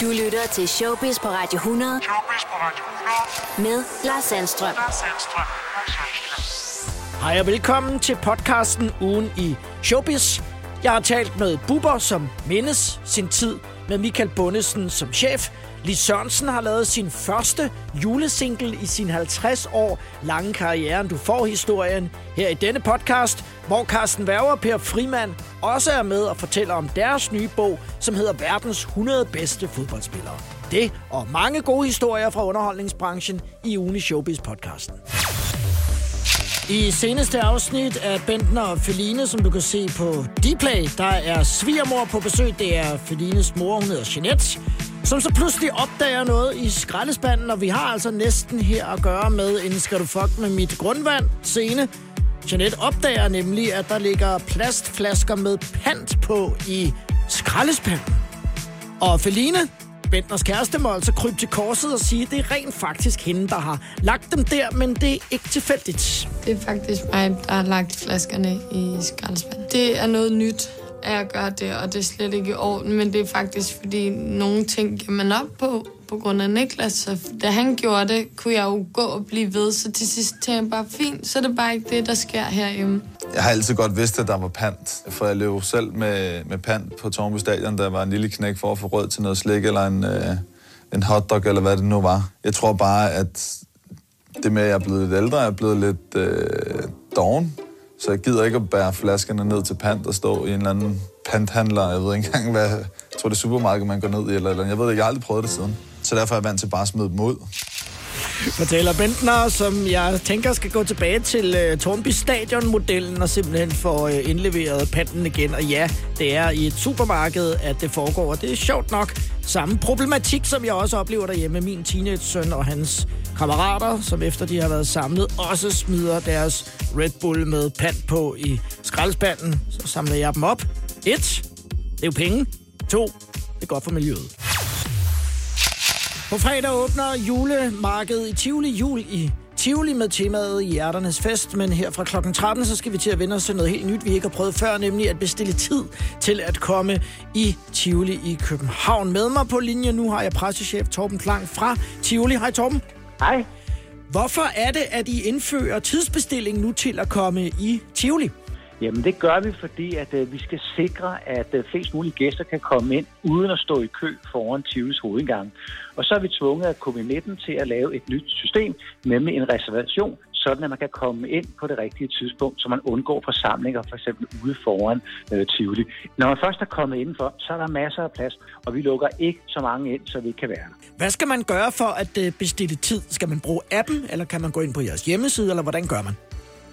Du lytter til Showbiz på Radio 100. Showbiz på Radio 100. Med Lars Sandstrøm. Lars Sandstrøm. Hej og velkommen til podcasten Ugen i Showbiz. Jeg har talt med Bubber, som mindes sin tid med Michael Bundesen som chef. Lis Sørensen har lavet sin første julesingle i sin 50 år lange karriere. Du får historien her i denne podcast, hvor Carsten Werger og Per Frimand også er med og fortæller om deres nye bog, som hedder Verdens 100 bedste fodboldspillere. Det og mange gode historier fra underholdningsbranchen i Ugen i Showbiz podcasten. I seneste afsnit af Bentner og Feline, som du kan se på Dplay, der er svigermor på besøg. Det er Felines mor, hun hedder Jeanette, som så pludselig opdager noget i skraldespanden, og vi har altså næsten her at gøre med en skal du fuck med mit grundvand scene. Jeanette opdager nemlig, at der ligger plastflasker med pant på i skraldespanden. Og Feline, Bentners kæreste, må altså krybe til korset og sige, at det er rent faktisk hende, der har lagt dem der, men det er ikke tilfældigt. Det er faktisk mig, der har lagt flaskerne i skraldespanden. Det er noget nyt, at jeg gør det, og det er slet ikke i orden, men det er faktisk, fordi nogle ting giver man op på, på grund af Niklas. Så da han gjorde det, kunne jeg jo gå og blive ved, så til sidst tænkte jeg bare, fint, så er det bare ikke det, der sker herhjemme. Jeg har altid godt vidst, at der var pant, for jeg løb selv med, med pant på Tornby Stadion, der var en lille knæk for at få rød til noget slik eller en, øh, en hotdog, eller hvad det nu var. Jeg tror bare, at det med, at jeg er blevet lidt ældre, jeg er blevet lidt øh, doven, så jeg gider ikke at bære flaskerne ned til pant og stå i en eller anden panthandler. Jeg ved ikke engang, hvad... Jeg tror, det er supermarked, man går ned i, eller, eller jeg ved det, jeg har aldrig prøvet det siden. Så derfor er jeg vant til bare at smide dem ud. Fortæller Bentner, som jeg tænker skal gå tilbage til uh, Tornby Stadion-modellen og simpelthen få uh, indleveret panten igen. Og ja, det er i et supermarked, at det foregår, og det er sjovt nok samme problematik, som jeg også oplever derhjemme med min teenage-søn og hans kammerater, som efter de har været samlet, også smider deres Red Bull med pant på i skraldespanden. Så samler jeg dem op. Et, det er jo penge. To, det er godt for miljøet. På fredag åbner julemarkedet i Tivoli jul i Tivoli med temaet Hjerternes Fest, men her fra klokken 13, så skal vi til at vende os til noget helt nyt, vi ikke har prøvet før, nemlig at bestille tid til at komme i Tivoli i København. Med mig på linje nu har jeg pressechef Torben Klang fra Tivoli. Hej Torben. Hej. Hvorfor er det, at I indfører tidsbestilling nu til at komme i Tivoli? Jamen det gør vi, fordi at øh, vi skal sikre, at øh, flest mulige gæster kan komme ind uden at stå i kø foran Tivolis hovedindgang. Og så er vi tvunget af covid-19 til at lave et nyt system, nemlig en reservation, sådan at man kan komme ind på det rigtige tidspunkt, så man undgår forsamlinger for eksempel ude foran øh, Tivoli. Når man først er kommet indenfor, så er der masser af plads, og vi lukker ikke så mange ind, så vi ikke kan være der. Hvad skal man gøre for at øh, bestille tid? Skal man bruge appen, eller kan man gå ind på jeres hjemmeside, eller hvordan gør man?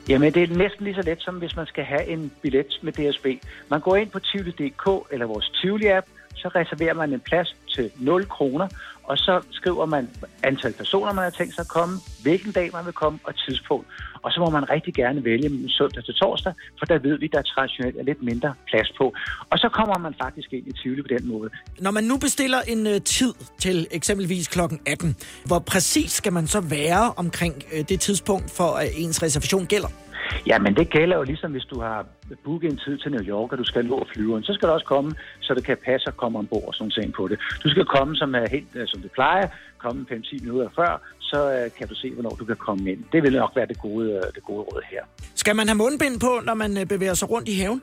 Jamen, det er næsten lige så let, som hvis man skal have en billet med DSB. Man går ind på Tivoli.dk eller vores Tivoli-app, så reserverer man en plads til 0 kroner, og så skriver man antal personer, man har tænkt sig at komme, hvilken dag man vil komme og tidspunkt. Og så må man rigtig gerne vælge mellem søndag til torsdag, for der ved vi, der traditionelt er lidt mindre plads på. Og så kommer man faktisk ind i Tivoli på den måde. Når man nu bestiller en øh, tid til eksempelvis klokken 18, hvor præcis skal man så være omkring øh, det tidspunkt, for at ens reservation gælder? Ja, men det gælder jo ligesom, hvis du har booket en tid til New York, og du skal nå flyveren. Så skal du også komme, så det kan passe at komme ombord og sådan ting på det. Du skal komme, som er helt øh, som det plejer, komme 5-10 minutter før, så øh, kan du se, hvornår du kan komme ind. Det vil nok være det gode, øh, det gode råd her. Skal man have mundbind på, når man øh, bevæger sig rundt i haven?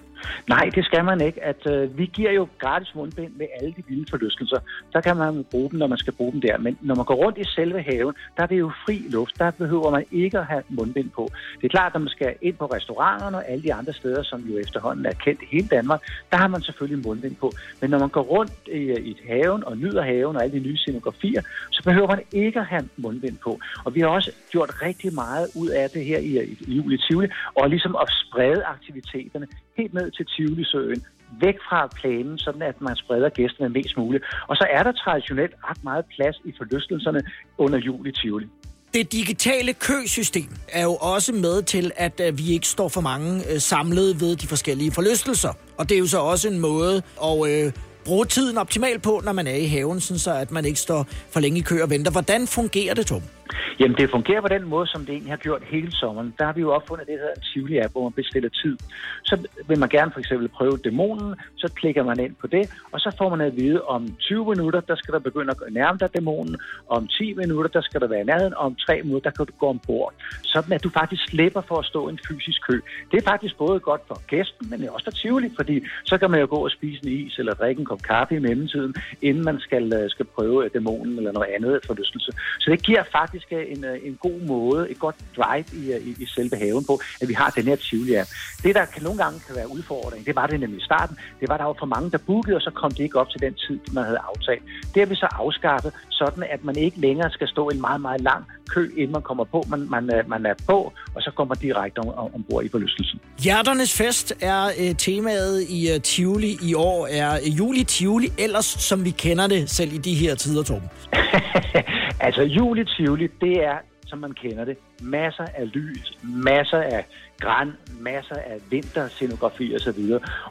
Nej, det skal man ikke. At, øh, vi giver jo gratis mundbind med alle de vilde forlystelser. Der kan man bruge dem, når man skal bruge dem der. Men når man går rundt i selve haven, der er det jo fri luft. Der behøver man ikke at have mundbind på. Det er klart, at når man skal ind på restauranterne og alle de andre steder, som jo efterhånden er kendt i hele Danmark, der har man selvfølgelig mundbind på. Men når man går rundt i, i haven og nyder haven og alle de nye scenografier, så behøver man ikke at have mundbind på. Og vi har også gjort rigtig meget ud af det her i, i, i juli Tivoli, og ligesom at sprede aktiviteterne helt ned til Tivolisøen, væk fra planen, sådan at man spreder gæsterne mest muligt. Og så er der traditionelt ret meget plads i forlystelserne under jul i Tivoli. Det digitale køsystem er jo også med til, at øh, vi ikke står for mange øh, samlet ved de forskellige forlystelser. Og det er jo så også en måde at øh, bruge tiden optimalt på, når man er i haven, sådan så at man ikke står for længe i kø og venter. Hvordan fungerer det, Tom? Jamen, det fungerer på den måde, som det egentlig har gjort hele sommeren. Der har vi jo opfundet det, der hedder en Tivoli-app, hvor man bestiller tid. Så vil man gerne for eksempel prøve dæmonen, så klikker man ind på det, og så får man at vide, om 20 minutter, der skal der begynde at nærme dig dæmonen, om 10 minutter, der skal der være nærheden, og om 3 minutter, der kan du gå ombord. Sådan at du faktisk slipper for at stå i en fysisk kø. Det er faktisk både godt for gæsten, men også for Tivoli, fordi så kan man jo gå og spise en is eller drikke en kop kaffe i mellemtiden, inden man skal, øh, skal prøve dæmonen eller noget andet forlystelse. Så det giver faktisk øh, en, øh, en god måde, et godt drive i, i, i selve haven på, at vi har den her Tivoli -app. Det, der kan nogle gange kan være udfordring, det var det nemlig i starten, det var der jo for mange, der bookede, og så kom de ikke op til den tid, man havde aftalt. Det har vi så afskaffet, sådan at man ikke længere skal stå en meget, meget lang kø, inden man kommer på. Man, man, man er på, og så kommer direkte om, om, ombord i forlystelsen. Hjerternes fest er uh, temaet i uh, Tivoli i år. Er uh, juli Tivoli ellers, som vi kender det selv i de her tider, Torben? altså, juli Tivoli, det er som man kender det. Masser af lys, masser af græn, masser af vinterscenografi osv.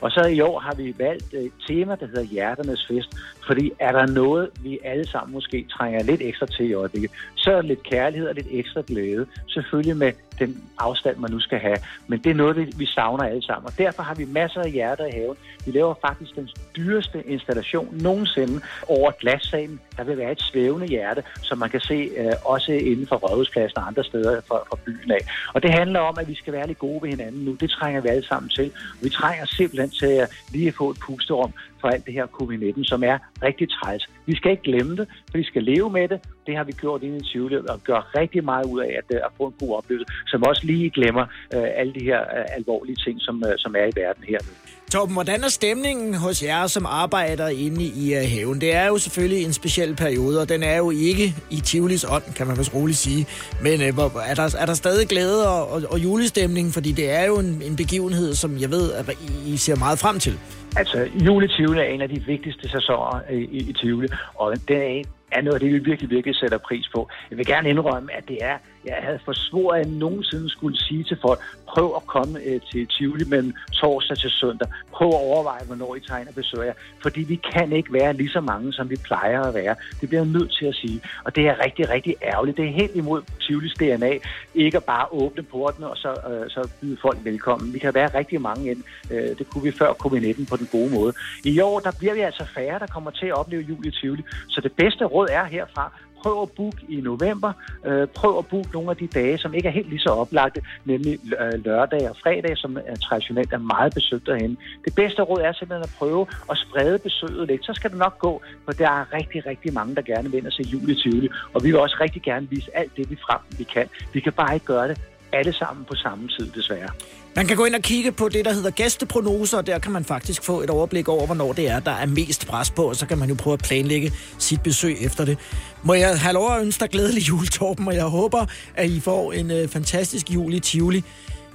Og så i år har vi valgt øh, et tema, der hedder Hjerternes Fest, fordi er der noget, vi alle sammen måske trænger lidt ekstra til i øjeblikket, så er det lidt kærlighed og lidt ekstra glæde. Selvfølgelig med den afstand, man nu skal have. Men det er noget, vi savner alle sammen. Og derfor har vi masser af hjerter i haven. Vi laver faktisk den dyreste installation nogensinde over glassalen. Der vil være et svævende hjerte, som man kan se øh, også inden for Rådhuspladsen og andre steder fra, fra byen af. Og det handler om, at vi skal være lidt gode ved hinanden nu. Det trænger vi alle sammen til. Vi trænger simpelthen til at lige få et pusterum for alt det her covid-19, som er rigtig træls. Vi skal ikke glemme det, for vi skal leve med det. Det har vi gjort inden i 20 og gør rigtig meget ud af at, øh, at få en god oplevelse, som også lige glemmer uh, alle de her uh, alvorlige ting, som, uh, som er i verden her nu. Torben, hvordan er stemningen hos jer, som arbejder inde i uh, haven? Det er jo selvfølgelig en speciel periode, og den er jo ikke i Tivolis ånd, kan man vist roligt sige. Men uh, er, der, er der stadig glæde og, og, og julestemning? Fordi det er jo en, en begivenhed, som jeg ved, at I ser meget frem til. Altså, juletivlen er en af de vigtigste sæsoner i, i, i Tivoli, og den er, en, er noget af det, vi virkelig, virkelig sætter pris på. Jeg vil gerne indrømme, at det er jeg havde forsvoret, at jeg nogensinde skulle sige til folk, prøv at komme øh, til Tivoli mellem torsdag til søndag. Prøv at overveje, hvornår I tegner besøger jer. Fordi vi kan ikke være lige så mange, som vi plejer at være. Det bliver jeg nødt til at sige. Og det er rigtig, rigtig ærgerligt. Det er helt imod Tivolis DNA. Ikke at bare åbne portene og så, øh, så byde folk velkommen. Vi kan være rigtig mange ind. Øh, det kunne vi før covid-19 på den gode måde. I år, der bliver vi altså færre, der kommer til at opleve jul i Tivoli. Så det bedste råd er herfra, prøv at booke i november. Øh, prøv at booke nogle af de dage, som ikke er helt lige så oplagte, nemlig øh, lørdag og fredag, som er traditionelt er meget besøgt derhen. Det bedste råd er simpelthen at prøve at sprede besøget lidt. Så skal det nok gå, for der er rigtig, rigtig mange, der gerne vil se jul i Tivoli. Og vi vil også rigtig gerne vise alt det, vi frem vi kan. Vi kan bare ikke gøre det alle sammen på samme tid, desværre. Man kan gå ind og kigge på det, der hedder gæsteprognoser, og der kan man faktisk få et overblik over, hvornår det er, der er mest pres på, og så kan man jo prøve at planlægge sit besøg efter det. Må jeg have lov at ønske dig glædelig jul, Torben, og jeg håber, at I får en øh, fantastisk jul i Tivoli,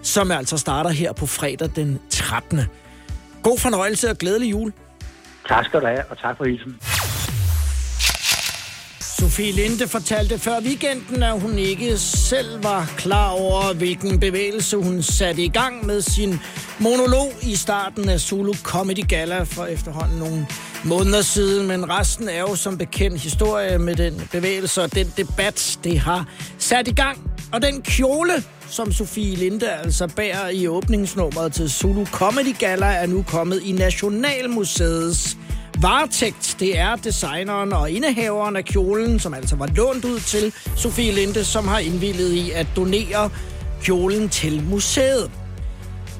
som altså starter her på fredag den 13. God fornøjelse og glædelig jul. Tak skal du have, og tak for hilsen. Sofie Linde fortalte før weekenden, at hun ikke selv var klar over, hvilken bevægelse hun satte i gang med sin monolog i starten af Zulu Comedy Gala for efterhånden nogle måneder siden. Men resten er jo som bekendt historie med den bevægelse og den debat, det har sat i gang. Og den kjole, som Sofie Linde altså bærer i åbningsnummeret til Zulu Comedy Gala, er nu kommet i Nationalmuseets varetægt. Det er designeren og indehaveren af kjolen, som altså var lånt ud til Sofie Linde, som har indvillet i at donere kjolen til museet.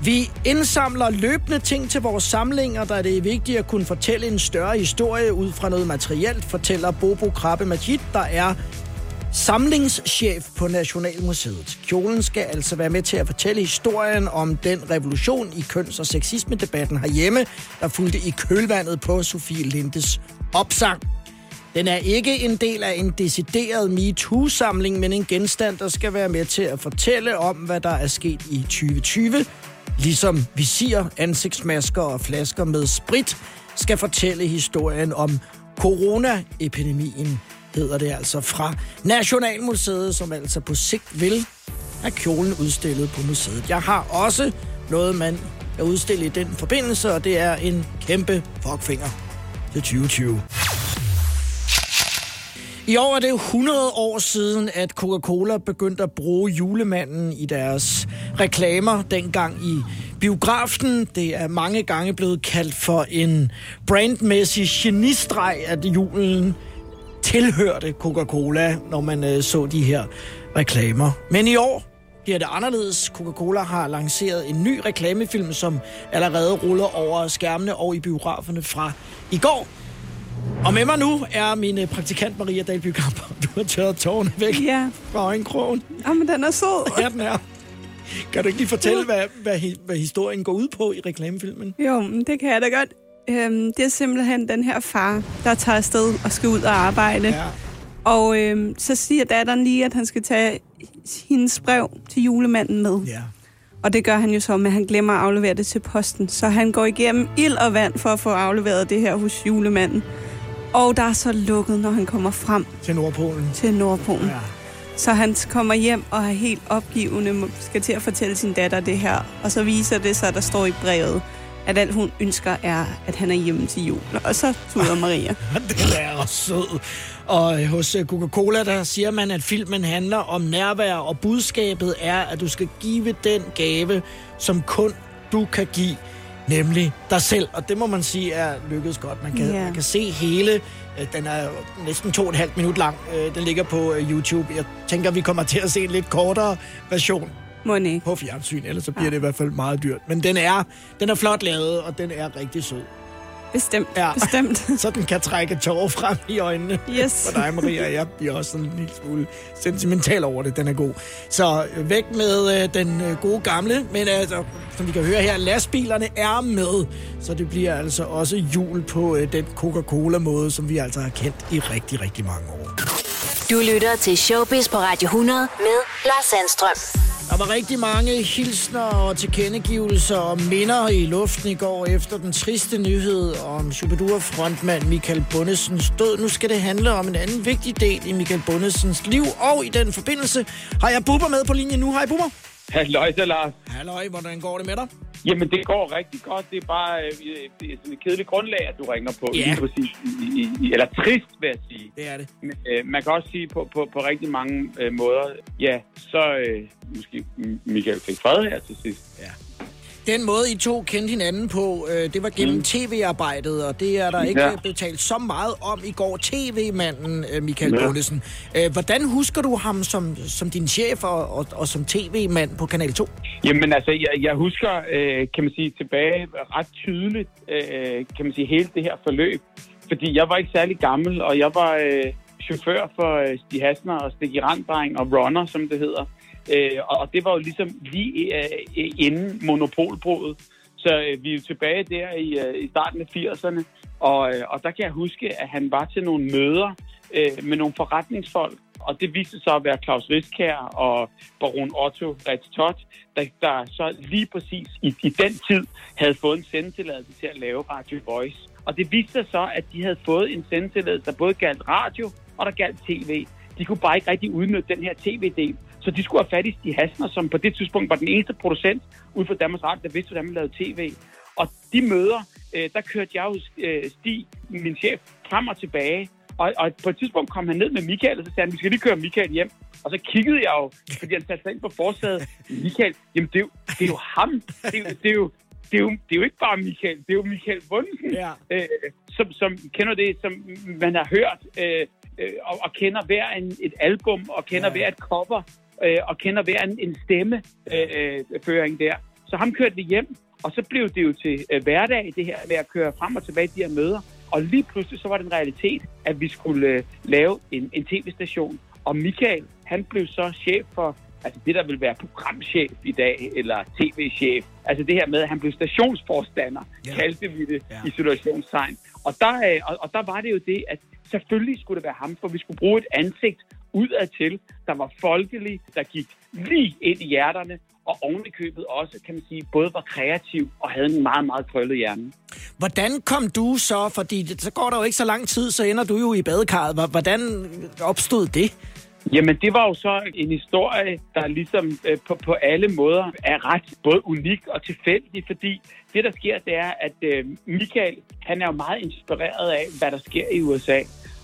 Vi indsamler løbende ting til vores samlinger, der er det vigtigt at kunne fortælle en større historie ud fra noget materielt, fortæller Bobo Krabbe Majid, der er samlingschef på Nationalmuseet. Kjolen skal altså være med til at fortælle historien om den revolution i køns- og sexisme-debatten herhjemme, der fulgte i kølvandet på Sofie Lindes opsang. Den er ikke en del af en decideret MeToo-samling, men en genstand, der skal være med til at fortælle om, hvad der er sket i 2020. Ligesom visir, ansigtsmasker og flasker med sprit skal fortælle historien om coronaepidemien hedder det altså, fra Nationalmuseet, som altså på sigt vil have kjolen udstillet på museet. Jeg har også noget, man er udstillet i den forbindelse, og det er en kæmpe fuckfinger til 2020. I år er det 100 år siden, at Coca-Cola begyndte at bruge julemanden i deres reklamer, dengang i biografen. Det er mange gange blevet kaldt for en brandmæssig genistreg, at julen tilhørte Coca-Cola, når man øh, så de her reklamer. Men i år bliver det anderledes. Coca-Cola har lanceret en ny reklamefilm, som allerede ruller over skærmene og i biograferne fra i går. Og med mig nu er min øh, praktikant Maria Dahlby Kamp. Du har tørret tårne væk ja. fra øjenkrogen. Ja, men den er sød. Ja, den er. Kan du ikke lige fortælle, hvad, hvad, hvad historien går ud på i reklamefilmen? Jo, det kan jeg da godt. Øhm, det er simpelthen den her far, der tager afsted og skal ud og arbejde. Ja. Og øhm, så siger datteren lige, at han skal tage hendes brev til julemanden med. Ja. Og det gør han jo så, men han glemmer at aflevere det til posten. Så han går igennem ild og vand for at få afleveret det her hos julemanden. Og der er så lukket, når han kommer frem. Til Nordpolen. Til Nordpolen. Ja. Så han kommer hjem og er helt opgivende, skal til at fortælle sin datter det her. Og så viser det sig, der står i brevet, at alt hun ønsker er, at han er hjemme til jul. Og så tuder Maria. det er også sød. Og hos øh, Coca-Cola, der siger man, at filmen handler om nærvær, og budskabet er, at du skal give den gave, som kun du kan give, nemlig dig selv. Og det må man sige er lykkedes godt. Man kan, yeah. man kan se hele. Øh, den er næsten to og et halvt minut lang. Øh, den ligger på YouTube. Jeg tænker, vi kommer til at se en lidt kortere version Money. på fjernsyn, ellers så bliver ja. det i hvert fald meget dyrt. Men den er, den er flot lavet, og den er rigtig sød. Bestemt, ja. bestemt. så den kan trække tårer frem i øjnene. Yes. For dig, Maria. Jeg bliver også sådan en lille smule sentimental over det. Den er god. Så væk med øh, den øh, gode gamle. Men altså, som vi kan høre her, lastbilerne er med. Så det bliver altså også jul på øh, den Coca-Cola-måde, som vi altså har kendt i rigtig, rigtig mange år. Du lytter til Showbiz på Radio 100 med Lars Sandstrøm. Der var rigtig mange hilsner og tilkendegivelser og minder i luften i går efter den triste nyhed om Shubidua-frontmand Michael Bundesens død. Nu skal det handle om en anden vigtig del i Michael Bundesens liv, og i den forbindelse har jeg Bubber med på linjen nu. Hej Bubber. Halløj, Lars. Halløj, hvordan går det med dig? Jamen, det går rigtig godt. Det er bare øh, det er sådan et kedeligt grundlag, at du ringer på. Ja. Lige præcis. I, i, eller trist, vil jeg sige. Det er det. Men, øh, man kan også sige på, på, på rigtig mange øh, måder, ja, så øh, måske Michael fik fred her til sidst. Ja. Den måde, I to kendte hinanden på, øh, det var gennem mm. tv-arbejdet, og det er der ikke ja. betalt så meget om i går. TV-manden øh, Michael ja. Bundesen. Øh, hvordan husker du ham som, som din chef og, og, og som tv-mand på Kanal 2? Jamen altså, jeg, jeg husker, øh, kan man sige, tilbage ret tydeligt, øh, kan man sige, hele det her forløb. Fordi jeg var ikke særlig gammel, og jeg var øh, chauffør for øh, Stig Hasner og Stig Randdreng og Runner, som det hedder. Øh, og det var jo ligesom lige øh, inden monopolbruddet. Så øh, vi er jo tilbage der i, øh, i starten af 80'erne, og, øh, og der kan jeg huske, at han var til nogle møder øh, med nogle forretningsfolk, og det viste sig at være Claus Riskær og baron Otto Retstot, der, der så lige præcis i, i den tid havde fået en sendetilladelse til at lave Radio Voice. Og det viste sig så, at de havde fået en sendetilladelse, der både galt radio og der galt tv. De kunne bare ikke rigtig udnytte den her tv-del. Så de skulle have fat i Stig Hasner, som på det tidspunkt var den eneste producent ude for Danmarks Radio, der vidste, hvordan man lavede tv. Og de møder, øh, der kørte jeg jo øh, Stig, min chef, frem og tilbage. Og, og på et tidspunkt kom han ned med Michael, og så sagde han, vi skal lige køre Michael hjem. Og så kiggede jeg jo, fordi han satte sig ind på forsædet. Michael, jamen det er jo, det er jo ham. Det er, det er jo, det er, jo, det er jo ikke bare Michael, det er jo Michael Bundsen, ja. øh, som, som kender det, som man har hørt, øh, øh, og, og kender hver en, et album, og kender ja. hver et cover, øh, og kender hver en, en stemmeføring øh, der. Så ham kørte vi hjem, og så blev det jo til øh, hverdag, det her med at køre frem og tilbage de her møder. Og lige pludselig så var det en realitet, at vi skulle øh, lave en, en tv-station. Og Michael, han blev så chef for altså det, der vil være programchef i dag, eller tv-chef. Altså det her med, at han blev stationsforstander, ja. kaldte vi det ja. i situationstegn. Og der, øh, og, og der var det jo det, at selvfølgelig skulle det være ham, for vi skulle bruge et ansigt udadtil, der var folkelig, der gik lige ind i hjerterne, og ovenikøbet også, kan man sige, både var kreativ og havde en meget, meget krøllet hjerne. Hvordan kom du så, fordi det, så går der jo ikke så lang tid, så ender du jo i badekarret. Hvordan opstod det? Jamen, det var jo så en historie, der ligesom øh, på, på alle måder er ret både unik og tilfældig, fordi det, der sker, det er, at øh, Michael, han er jo meget inspireret af, hvad der sker i USA.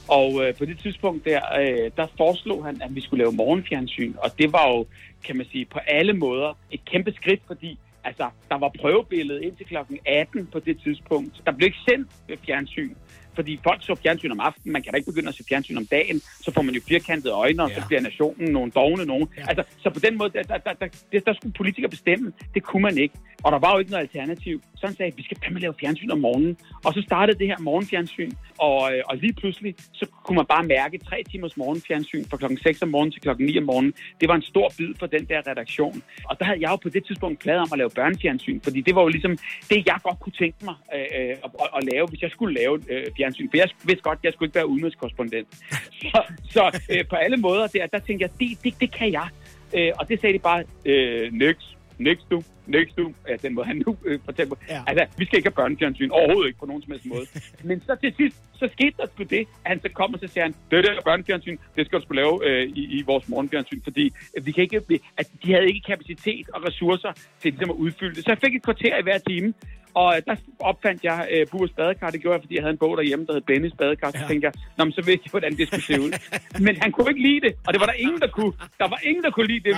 Og øh, på det tidspunkt der, øh, der foreslog han, at vi skulle lave morgenfjernsyn. Og det var jo, kan man sige, på alle måder et kæmpe skridt, fordi altså, der var prøvebilledet indtil klokken 18 på det tidspunkt. Der blev ikke sendt fjernsyn fordi folk så fjernsyn om aftenen, man kan da ikke begynde at se fjernsyn om dagen, så får man jo firkantede øjne, og ja. så bliver nationen nogle dogne nogen. Ja. Altså, så på den måde, der, der, der, der, der skulle politikere bestemme, det kunne man ikke. Og der var jo ikke noget alternativ. Så han sagde, vi skal fandme lave fjernsyn om morgenen. Og så startede det her morgenfjernsyn, og, øh, og lige pludselig, så kunne man bare mærke tre timers morgenfjernsyn fra klokken 6 om morgenen til klokken 9 om morgenen. Det var en stor bid for den der redaktion. Og der havde jeg jo på det tidspunkt pladet om at lave børnefjernsyn, fordi det var jo ligesom det, jeg godt kunne tænke mig øh, øh at, at, at lave, hvis jeg skulle lave øh, fjernsyn. For jeg vidste godt, jeg skulle ikke være udenrigskorrespondent. Så, så øh, på alle måder der, der tænkte jeg, det, det, det kan jeg. Øh, og det sagde de bare, øh, niks, niks du, niks du, ja, den måde han nu øh, fortæller ja. Altså, vi skal ikke have børnefjernsyn, overhovedet ikke på nogen som helst måde. Men så til sidst, så skete der sgu det, at han så kom og så siger han, det der børnefjernsyn, det skal du skulle lave øh, i, i vores morgenfjernsyn, fordi øh, vi kan ikke, at de havde ikke kapacitet og ressourcer til ligesom at udfylde det. Så jeg fik et kvarter i hver time, og øh, der opfandt jeg øh, Bures badekar. Det gjorde jeg, fordi jeg havde en bog derhjemme, der hed Bennys badekar. Så ja. tænkte jeg, Nå, men så vidste jeg, hvordan det skulle se ud. men han kunne ikke lide det, og det var der ingen, der kunne. Der var ingen, der kunne lide det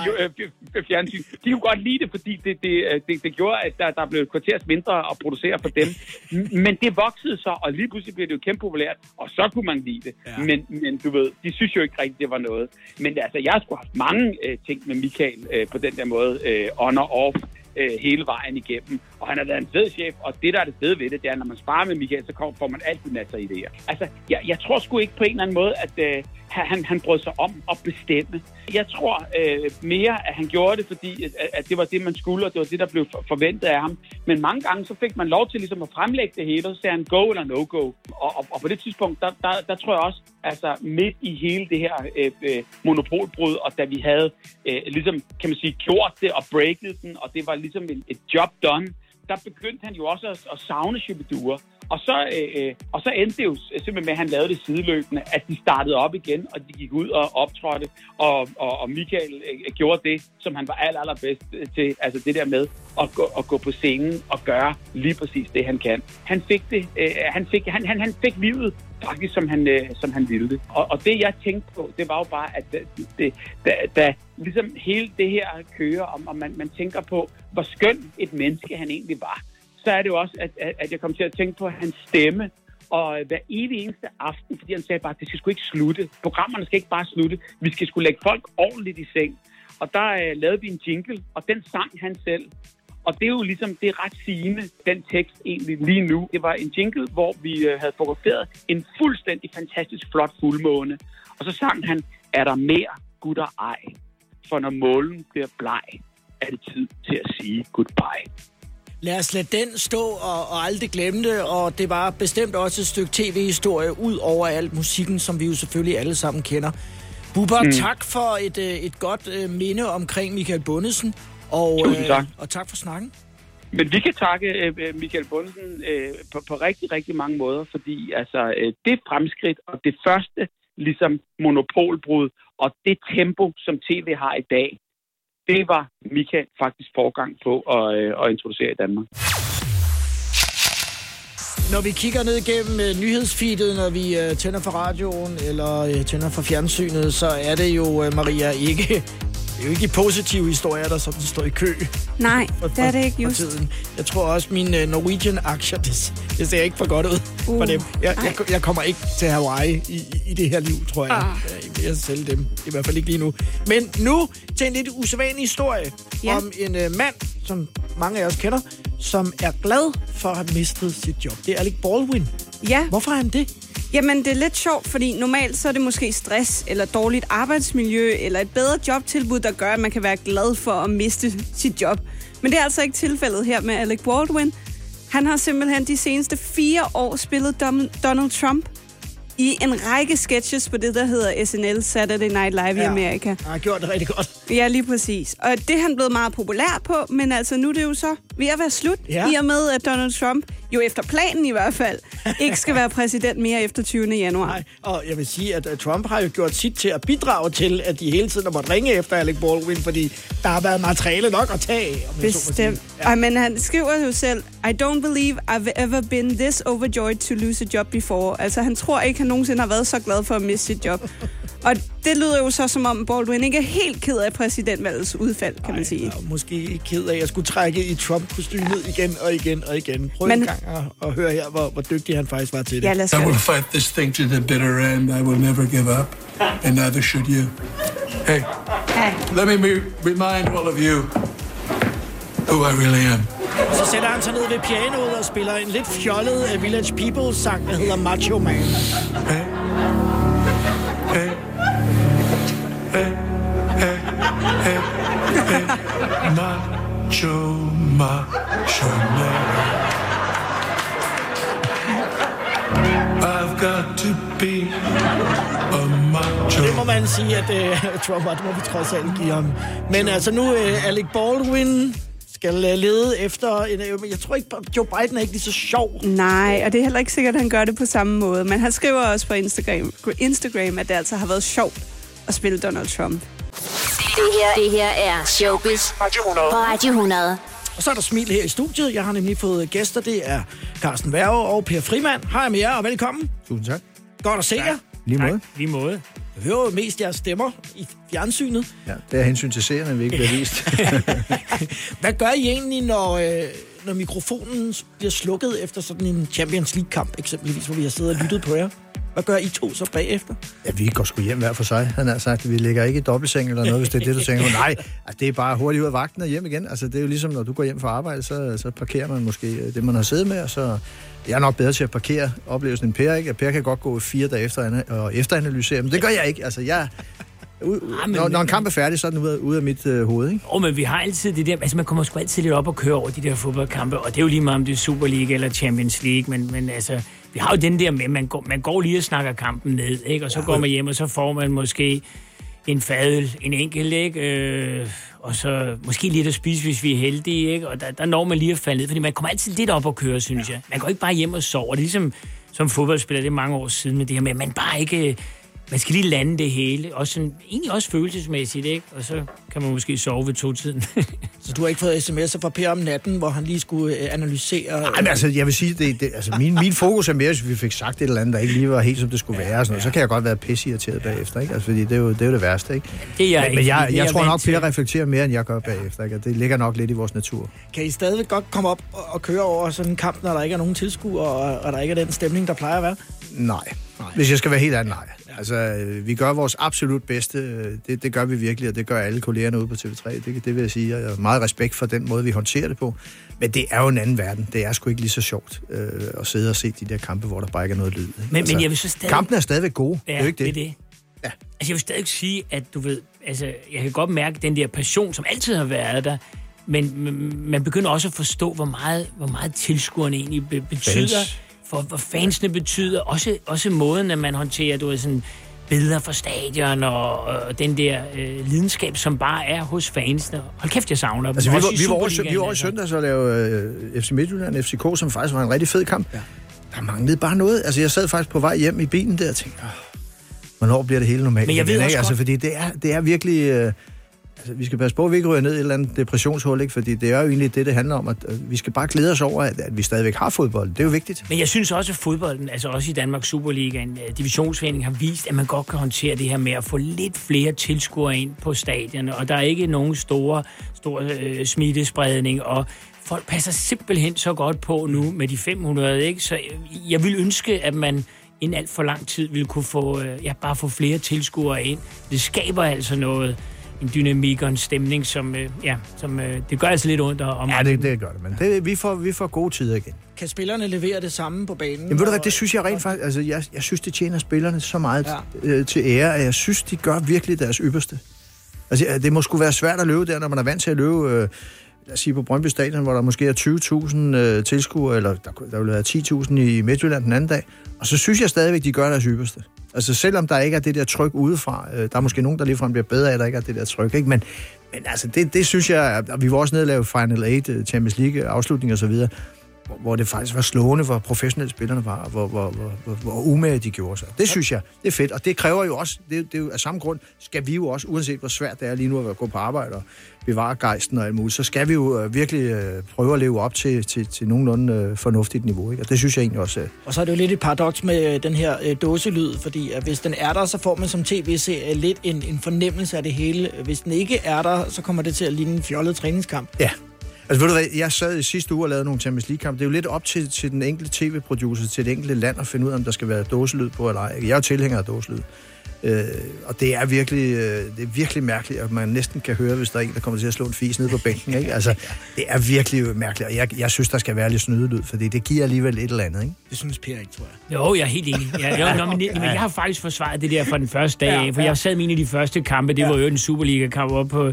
øh, fjernsyn. De kunne godt lide det, fordi det, det, øh, det, det gjorde, at der, der blev kvarters mindre at producere for dem. Men det voksede så, og lige pludselig blev det jo kæmpe populært, og så kunne man lide det. Ja. Men, men du ved, de synes jo ikke rigtigt, det var noget. Men altså, jeg skulle have haft mange øh, ting med Michael øh, på den der måde, øh, on og off øh, hele vejen igennem. Og han har været en fed chef, og det, der er det fede ved det, det er, når man sparer med Michael, så kommer, får man altid masser af idéer. Altså, jeg, jeg tror sgu ikke på en eller anden måde, at øh, han, han brød sig om at bestemme. Jeg tror øh, mere, at han gjorde det, fordi at, at det var det, man skulle, og det var det, der blev forventet af ham. Men mange gange, så fik man lov til ligesom at fremlægge det hele, og så sagde han go eller no go. Og, og, og på det tidspunkt, der, der, der tror jeg også, altså midt i hele det her øh, øh, monopolbrud, og da vi havde øh, ligesom, kan man sige, gjort det og breaket den, og det var ligesom et, et job done, der begyndte han jo også at, at savne Shibiduer. Og så, øh, øh, og så endte det jo simpelthen med, at han lavede det sideløbende, at de startede op igen, og de gik ud og optrådte, og, og, og Michael øh, gjorde det, som han var aller, allerbedst øh, til, altså det der med at gå, at gå på scenen og gøre lige præcis det, han kan. Han fik det, øh, han, fik, han, han, han fik livet faktisk, som han, øh, som han ville det. Og, og det, jeg tænkte på, det var jo bare, at det, det, da, da ligesom hele det her kører, om, om man, man tænker på, hvor skøn et menneske han egentlig var, så er det jo også, at, at jeg kom til at tænke på hans stemme, og hver evig eneste aften, fordi han sagde bare, at det skal sgu ikke slutte. Programmerne skal ikke bare slutte. Vi skal skulle lægge folk ordentligt i seng. Og der uh, lavede vi en jingle, og den sang han selv. Og det er jo ligesom, det er ret sigende, den tekst egentlig lige nu. Det var en jingle, hvor vi uh, havde fotograferet en fuldstændig fantastisk flot fuldmåne. Og så sang han, er der mere gutter ej? For når målen bliver bleg, er det tid til at sige goodbye. Lad os lade den stå og, og aldrig glemme det, og det var bestemt også et stykke tv-historie ud over alt musikken, som vi jo selvfølgelig alle sammen kender. Bubber, mm. tak for et, øh, et godt uh, minde omkring Michael Bundesen, og, Tusind tak. Uh, og tak for snakken. Men vi kan takke uh, Michael Bundesen uh, på, på rigtig, rigtig mange måder, fordi altså, uh, det fremskridt og det første ligesom monopolbrud og det tempo, som tv har i dag, det var Michael faktisk forgang på at, øh, at introducere i Danmark. Når vi kigger ned igennem uh, nyhedsfeedet, når vi uh, tænder for radioen eller uh, tænder for fjernsynet, så er det jo, uh, Maria, ikke det er jo ikke de positive historier, der sådan står i kø. Nej, for, det er det ikke just. Tiden. Jeg tror også, mine uh, Norwegian-aktier, det, det ser ikke for godt ud uh, for dem. Jeg, jeg, jeg kommer ikke til Hawaii i, i det her liv, tror jeg. Ah. Jeg vil sælge dem. I hvert fald ikke lige nu. Men nu til en lidt usædvanlig historie ja. om en uh, mand, som mange af os kender, som er glad for at have mistet sit job. Det er Alec Baldwin. Ja. Hvorfor er han det? Jamen, det er lidt sjovt, fordi normalt så er det måske stress, eller dårligt arbejdsmiljø, eller et bedre jobtilbud, der gør, at man kan være glad for at miste sit job. Men det er altså ikke tilfældet her med Alec Baldwin. Han har simpelthen de seneste fire år spillet Donald Trump i en række sketches på det, der hedder SNL, Saturday Night Live ja, i Amerika. Han har gjort det rigtig godt. Ja, lige præcis. Og det er han blevet meget populær på, men altså nu er det jo så ved at være slut, Ja. i og med, at Donald Trump, jo efter planen i hvert fald, ikke skal være præsident mere efter 20. januar. Nej, og jeg vil sige, at øh, Trump har jo gjort sit til at bidrage til, at de hele tiden har måttet ringe efter Alec Baldwin, fordi der har været materiale nok at tage om. Bestemt. Ja. men han skriver jo selv, I don't believe I've ever been this overjoyed to lose a job before. Altså, han tror ikke, han nogensinde har været så glad for at miste sit job. Og det lyder jo så, som om Baldwin ikke er helt ked af præsidentvalgets udfald, kan man sige. Jeg er måske ked af, at jeg skulle trække i Trump-kostymet igen og igen og igen. Prøv Men- en gang at, at høre her, hvor, hvor dygtig han faktisk var til det. Ja, lad os I will fight this thing to the bitter end. I will never give up, and neither should you. Hey, let me remind all of you who I really am. Så sætter han sig ned ved pianoet og spiller en lidt fjollet Village People-sang, der hedder Macho Man. Hey, hey, hey, macho, macho man. I've got to be a macho. Det må man sige, at uh, Trump var, det må vi trods alt give ham. Men altså nu, uh, Alec Baldwin skal uh, lede efter... En, uh, jeg tror ikke, Joe Biden er ikke lige så sjov. Nej, og det er heller ikke sikkert, at han gør det på samme måde. Men han skriver også på Instagram, på Instagram at det altså har været sjovt at spille Donald Trump. Det her, det her er Showbiz Radio 100. på Radio 100. Og så er der smil her i studiet. Jeg har nemlig fået gæster. Det er Carsten Værge og Per Frimand. Hej med jer, og velkommen. Tusind tak. Godt at se jer. Lige måde. Lige måde. Jeg hører jo mest jeres stemmer i fjernsynet. Ja, det er hensyn til seerne, vi ikke bliver vist. Hvad gør I egentlig, når, øh, når mikrofonen bliver slukket efter sådan en Champions League-kamp, eksempelvis, hvor vi har siddet og lyttet på jer? Hvad gør I to så bagefter? ja, vi går sgu hjem hver for sig, han har sagt. Vi ligger ikke i dobbeltseng eller noget, hvis det er det, du tænker. Nej, altså, det er bare hurtigt ud af vagten og hjem igen. Altså, det er jo ligesom, når du går hjem fra arbejde, så, så parkerer man måske øh, det, man har siddet med, og så... Jeg er nok bedre til at parkere oplevelsen end Per, ikke? Per kan godt gå fire dage efter og efteranalysere, men det gør jeg ikke. Altså, jeg... U- Ah, men- når, når en kamp er færdig, så er den ude af, ude af mit øh, hoved, ikke? Oh, men vi har altid det der, altså man kommer sgu altid lidt op og køre over de der fodboldkampe, og det er jo lige meget om det er Super League eller Champions League, men, men altså, vi har jo den der med, man går, man går lige og snakker kampen ned, ikke? og så går man hjem, og så får man måske en fadøl, en enkelt, ikke? Øh, og så måske lidt at spise, hvis vi er heldige, ikke? og der, der når man lige at falde ned, fordi man kommer altid lidt op og køre, synes jeg. Man går ikke bare hjem og sover, det er ligesom som fodboldspiller, det er mange år siden med det her med, at man bare ikke man skal lige lande det hele. Også sådan, egentlig også følelsesmæssigt, ikke? Og så kan man måske sove ved to-tiden. Så du har ikke fået sms'er fra Per om natten, hvor han lige skulle øh, analysere... Nej, men altså, jeg vil sige, det, det, altså, min, min fokus er mere, hvis vi fik sagt et eller andet, der ikke lige var helt, som det skulle være. Og sådan noget. Så kan jeg godt være pissirriteret bagefter, ikke? Altså, fordi det er, jo, det er jo det værste, ikke? Det er jeg men, ikke, men jeg, jeg jeg tror nok, til. Per reflekterer mere, end jeg gør bagefter, ikke? Og det ligger nok lidt i vores natur. Kan I stadigvæk godt komme op og, køre over sådan en kamp, når der ikke er nogen tilskuere, og, og der ikke er den stemning, der plejer at være? Nej. nej. Hvis jeg skal være helt ærlig, nej. Altså, øh, vi gør vores absolut bedste. øh, Det, det gør vi virkelig, og det gør alle kollegerne ude på TV3. Det, det vil jeg sige. og Jeg har meget respekt for den måde, vi håndterer det på. Men det er jo en anden verden. Det er sgu ikke lige så sjovt øh, at sidde og se de der kampe, hvor der bare ikke er noget lyd. Men, men jeg vil så stadig... Kampen er stadigvæk gode. Ja, det er jo ikke det. det. Det. Ja. Altså, jeg vil stadig sige, at du ved... Altså, jeg kan godt mærke den der passion, som altid har været der, men man begynder også at forstå, hvor meget, hvor meget tilskuerne egentlig be- betyder. Fans. For hvad fansene betyder. Også, også måden, at man håndterer, du ved, sådan billeder fra stadion og, og den der øh, lidenskab, som bare er hos fansene. Hold kæft, jeg savner dem. Altså, vi var, vi var over, vi var over i altså. søndags og lavede øh, FC Midtjylland, FCK, som faktisk var en rigtig fed kamp. Ja. Der manglede bare noget. Altså, jeg sad faktisk på vej hjem i bilen der og tænkte, "Åh, hvornår bliver det hele normalt? Men jeg ved igen, også ikke? Altså, fordi det er, det er virkelig... Øh, vi skal passe på, at vi ikke ryger ned i et eller andet depressionshul, ikke? fordi det er jo egentlig det, det handler om. At, øh, vi skal bare glæde os over, at, at vi stadigvæk har fodbold. Det er jo vigtigt. Men jeg synes også, at fodbolden, altså også i Danmarks Superligaen, øh, divisionsforening har vist, at man godt kan håndtere det her med at få lidt flere tilskuere ind på stadion, og der er ikke nogen store, store øh, smittespredning, og folk passer simpelthen så godt på nu med de 500, ikke? Så øh, jeg, jeg vil ønske, at man en alt for lang tid vil kunne få, øh, ja, bare få flere tilskuere ind. Det skaber altså noget, en dynamik og en stemning, som, øh, ja, som øh, det gør altså lidt ondt om. Ja, det, det gør det, men det, vi, får, vi får gode tider igen. Kan spillerne levere det samme på banen? Jamen ved du hvad, Og- det synes jeg rent faktisk, altså jeg, jeg synes, det tjener spillerne så meget ja. øh, til ære, at jeg synes, de gør virkelig deres ypperste. Altså det må sgu være svært at løbe der, når man er vant til at løbe, øh, lad os sige på Brøndby Stadion, hvor der måske er 20.000 øh, tilskuere, eller der, der vil være 10.000 i Midtjylland den anden dag. Og så synes jeg stadigvæk, de gør deres ypperste. Altså selvom der ikke er det der tryk udefra, øh, der er måske nogen, der ligefrem bliver bedre af, at der ikke er det der tryk, ikke? Men, men altså, det, det synes jeg, og vi var også nede og lave Final 8, øh, Champions League afslutning og så videre, hvor- hvor det faktisk var slående, hvor professionelle spillerne var, hvor, hvor, hvor, hvor, hvor umage de gjorde sig. Det synes jeg, det er fedt, og det kræver jo også, det, det er jo af samme grund, skal vi jo også, uanset hvor svært det er lige nu at gå på arbejde og bevare gejsten og alt muligt, så skal vi jo øh, virkelig øh, prøve at leve op til, til, til nogenlunde øh, fornuftigt niveau, ikke? og det synes jeg egentlig også. Øh, Og så er det jo lidt et paradoks med øh, den her øh, dåselyd, fordi at hvis den er der, så får man som tv-serie lidt en, en fornemmelse af det hele. Hvis den ikke er der, så kommer det til at ligne en fjollet træningskamp. Ja. Altså ved du hvad, jeg sad i sidste uge og lavede nogle Champions League-kampe. Det er jo lidt op til, til den enkelte tv-producer, til det enkelte land at finde ud af, om der skal være dåselyd på eller ej. Jeg er jo tilhænger af dåselyd. Øh, og det er, virkelig, øh, det er virkelig mærkeligt, at man næsten kan høre, hvis der er en, der kommer til at slå en fis ned på bænken. Ikke? Altså, det er virkelig mærkeligt, og jeg, jeg synes, der skal være lidt snydelyd, fordi det giver alligevel et eller andet. Ikke? Det synes Per ikke, tror jeg. Jo, jeg er helt enig. Ja, jo, nå, men, men jeg har faktisk forsvaret det der fra den første dag, Ja, ja, for jeg sad med en af de første kampe, det var jo en Superliga-kamp op på,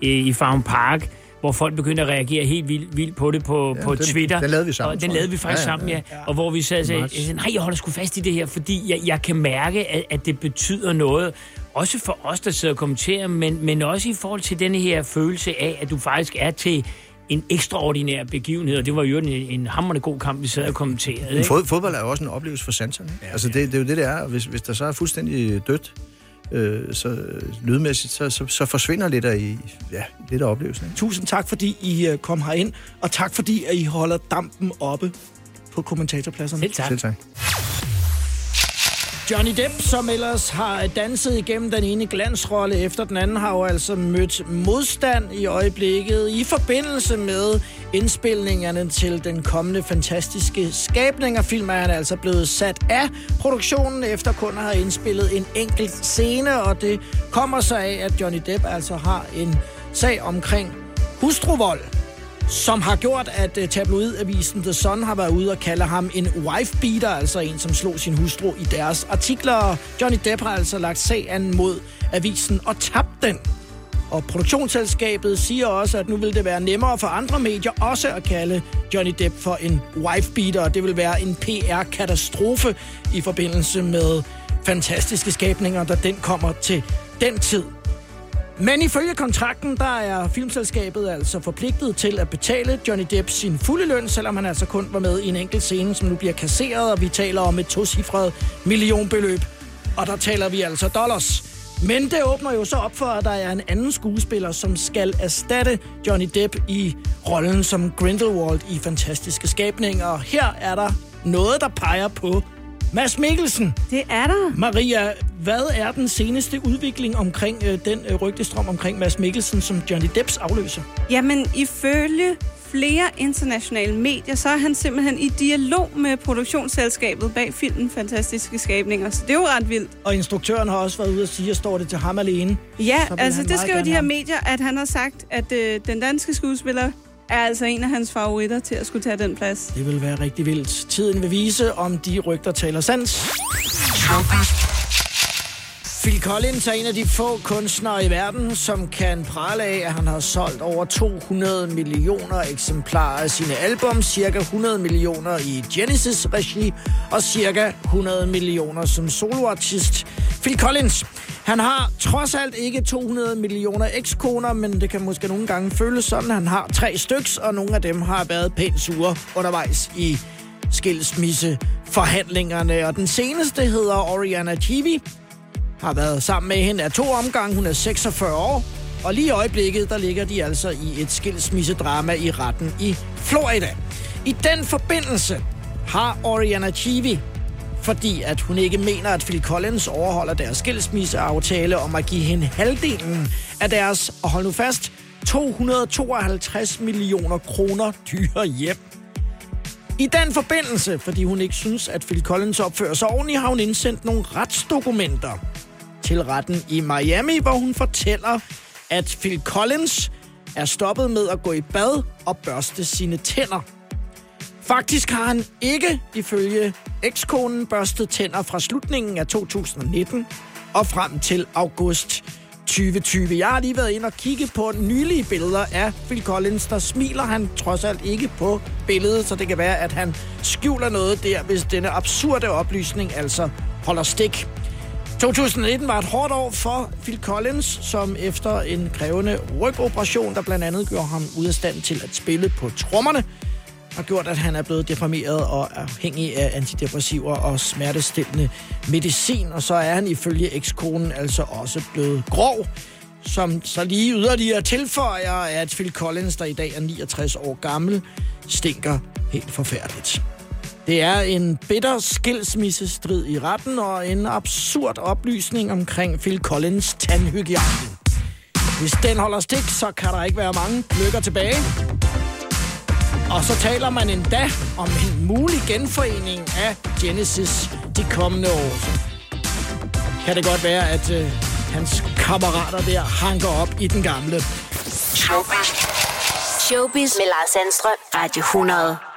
i, i Farm Park, hvor folk begyndte at reagere helt vildt, vildt på det på, Ja, på den- Twitter. den lavede vi sammen, Og den lavede vi faktisk Ja, ja, sammen, ja. ja. Og hvor vi sad og sagde, nej, jeg holder sgu fast i det her, fordi jeg, jeg kan mærke, at, at det betyder noget. Også for os, der sidder og kommenterer, men, men også i forhold til denne her følelse af, at du faktisk er til en ekstraordinær begivenhed, og det var jo en, en hammerende god kamp, vi sad og kommenterede. Men Ikke? fod, fodbold er jo også en oplevelse for sanserne. Ja, altså, det, det er jo det, det er. Hvis, hvis der så er fuldstændig dødt, øh, så lydmæssigt, så, så, så forsvinder lidt af, i- ja, lidt af oplevelsen. Ikke? Tusind tak, fordi I øh, kom herind, og tak fordi, at I holder dampen oppe på kommentatorpladserne. Selv tak. Selv tak. Johnny Depp, som ellers har danset igennem den ene glansrolle efter den anden, har jo altså mødt modstand i øjeblikket i forbindelse med indspilningerne til den kommende fantastiske skabningerfilm er han altså blevet sat af. Produktionen efter kun at have indspillet en enkelt scene, og det kommer sig af, at Johnny Depp altså har en sag omkring hustruvold som har gjort, at øh, tabloidavisen The Sun har været ude og kalde ham en wife-beater, altså en, som slog sin hustru i deres artikler. Johnny Depp har altså lagt sag an mod avisen og tabt den. Og produktionsselskabet siger også, at nu vil det være nemmere for andre medier også at kalde Johnny Depp for en wife-beater, og det vil være en PR-katastrofe i forbindelse med fantastiske skabninger, da den kommer til den tid. Men ifølge kontrakten, der er filmselskabet altså forpligtet til at betale Johnny Depp sin fulde løn, selvom han altså kun var med i en enkelt scene, som nu bliver kasseret, og vi taler om et tocifret millionbeløb. Og der taler vi altså dollars. Men det åbner jo så op for, at der er en anden skuespiller, som skal erstatte Johnny Depp i rollen som Grindelwald i Fantastiske Skabninger. Og her er der noget, der peger på Mads Mikkelsen. Det er der. Maria, hvad er den seneste udvikling omkring øh, den øh, rygtestrøm omkring Mads Mikkelsen som Johnny Depps afløser? Jamen, ifølge flere internationale medier, så er han simpelthen i dialog med produktionsselskabet bag filmen Fantastiske Skabninger. Så det er jo ret vildt. Og instruktøren har også været ude og sige, at står det til ham alene. Ja, altså det skriver de her medier, at han har sagt, at øh, den danske skuespiller er altså en af hans favoritter til at skulle tage den plads. Det vil være rigtig vildt. Tiden vil vise, om de rygter taler sandt. Phil Collins er en af de få kunstnere i verden, som kan prale af, at han har solgt over 200 millioner eksemplarer af sine album, cirka 100 millioner i Genesis-regi og cirka 100 millioner som soloartist. Phil Collins, han har trods alt ikke 200 millioner ekskoner, men det kan måske nogle gange føles sådan. Han har tre styks, og nogle af dem har været pænt sure undervejs i skilsmisseforhandlingerne. Og den seneste hedder Oriana Chivi, har været sammen med hende af to omgange. Hun er 46 år, og lige i øjeblikket, der ligger de altså i et skilsmissedrama i retten i Florida. I den forbindelse har Oriana Chivi, fordi at hun ikke mener, at Phil Collins overholder deres skilsmisseaftale om at give hende halvdelen af deres, og hold nu fast, 252 millioner kroner dyre hjem. I den forbindelse, fordi hun ikke synes, at Phil Collins opfører sig ordentligt, har hun indsendt nogle retsdokumenter til retten i Miami, hvor hun fortæller, at Phil Collins er stoppet med at gå i bad og børste sine tænder. Faktisk har han ikke, ifølge ekskonen, børstet tænder fra slutningen af 2019 og frem til august 2020. Jeg har lige været ind og kigge på nylige billeder af Phil Collins. Der smiler han trods alt ikke på billedet, så det kan være, at han skjuler noget der, hvis denne absurde oplysning altså holder stik. 2019 var et hårdt år for Phil Collins, som efter en krævende rygoperation, der blandt andet gjorde ham ud af stand til at spille på trommerne, har gjort, at han er blevet deformeret og afhængig af antidepressiver og smertestillende medicin. Og så er han ifølge ekskonen altså også blevet grov, som så lige yderligere tilføjer, at Phil Collins, der i dag er 69 år gammel, stinker helt forfærdeligt. Det er en bitter skilsmissestrid i retten og en absurd oplysning omkring Phil Collins tandhygiejne. Hvis den holder stik, så kan der ikke være mange lykker tilbage. Og så taler man endda om en mulig genforening af Genesis de kommende år. Så kan det godt være, at øh, hans kammerater der hanker op i den gamle. Showbiz. Showbiz med Lars Sandstrøm. Radio 100.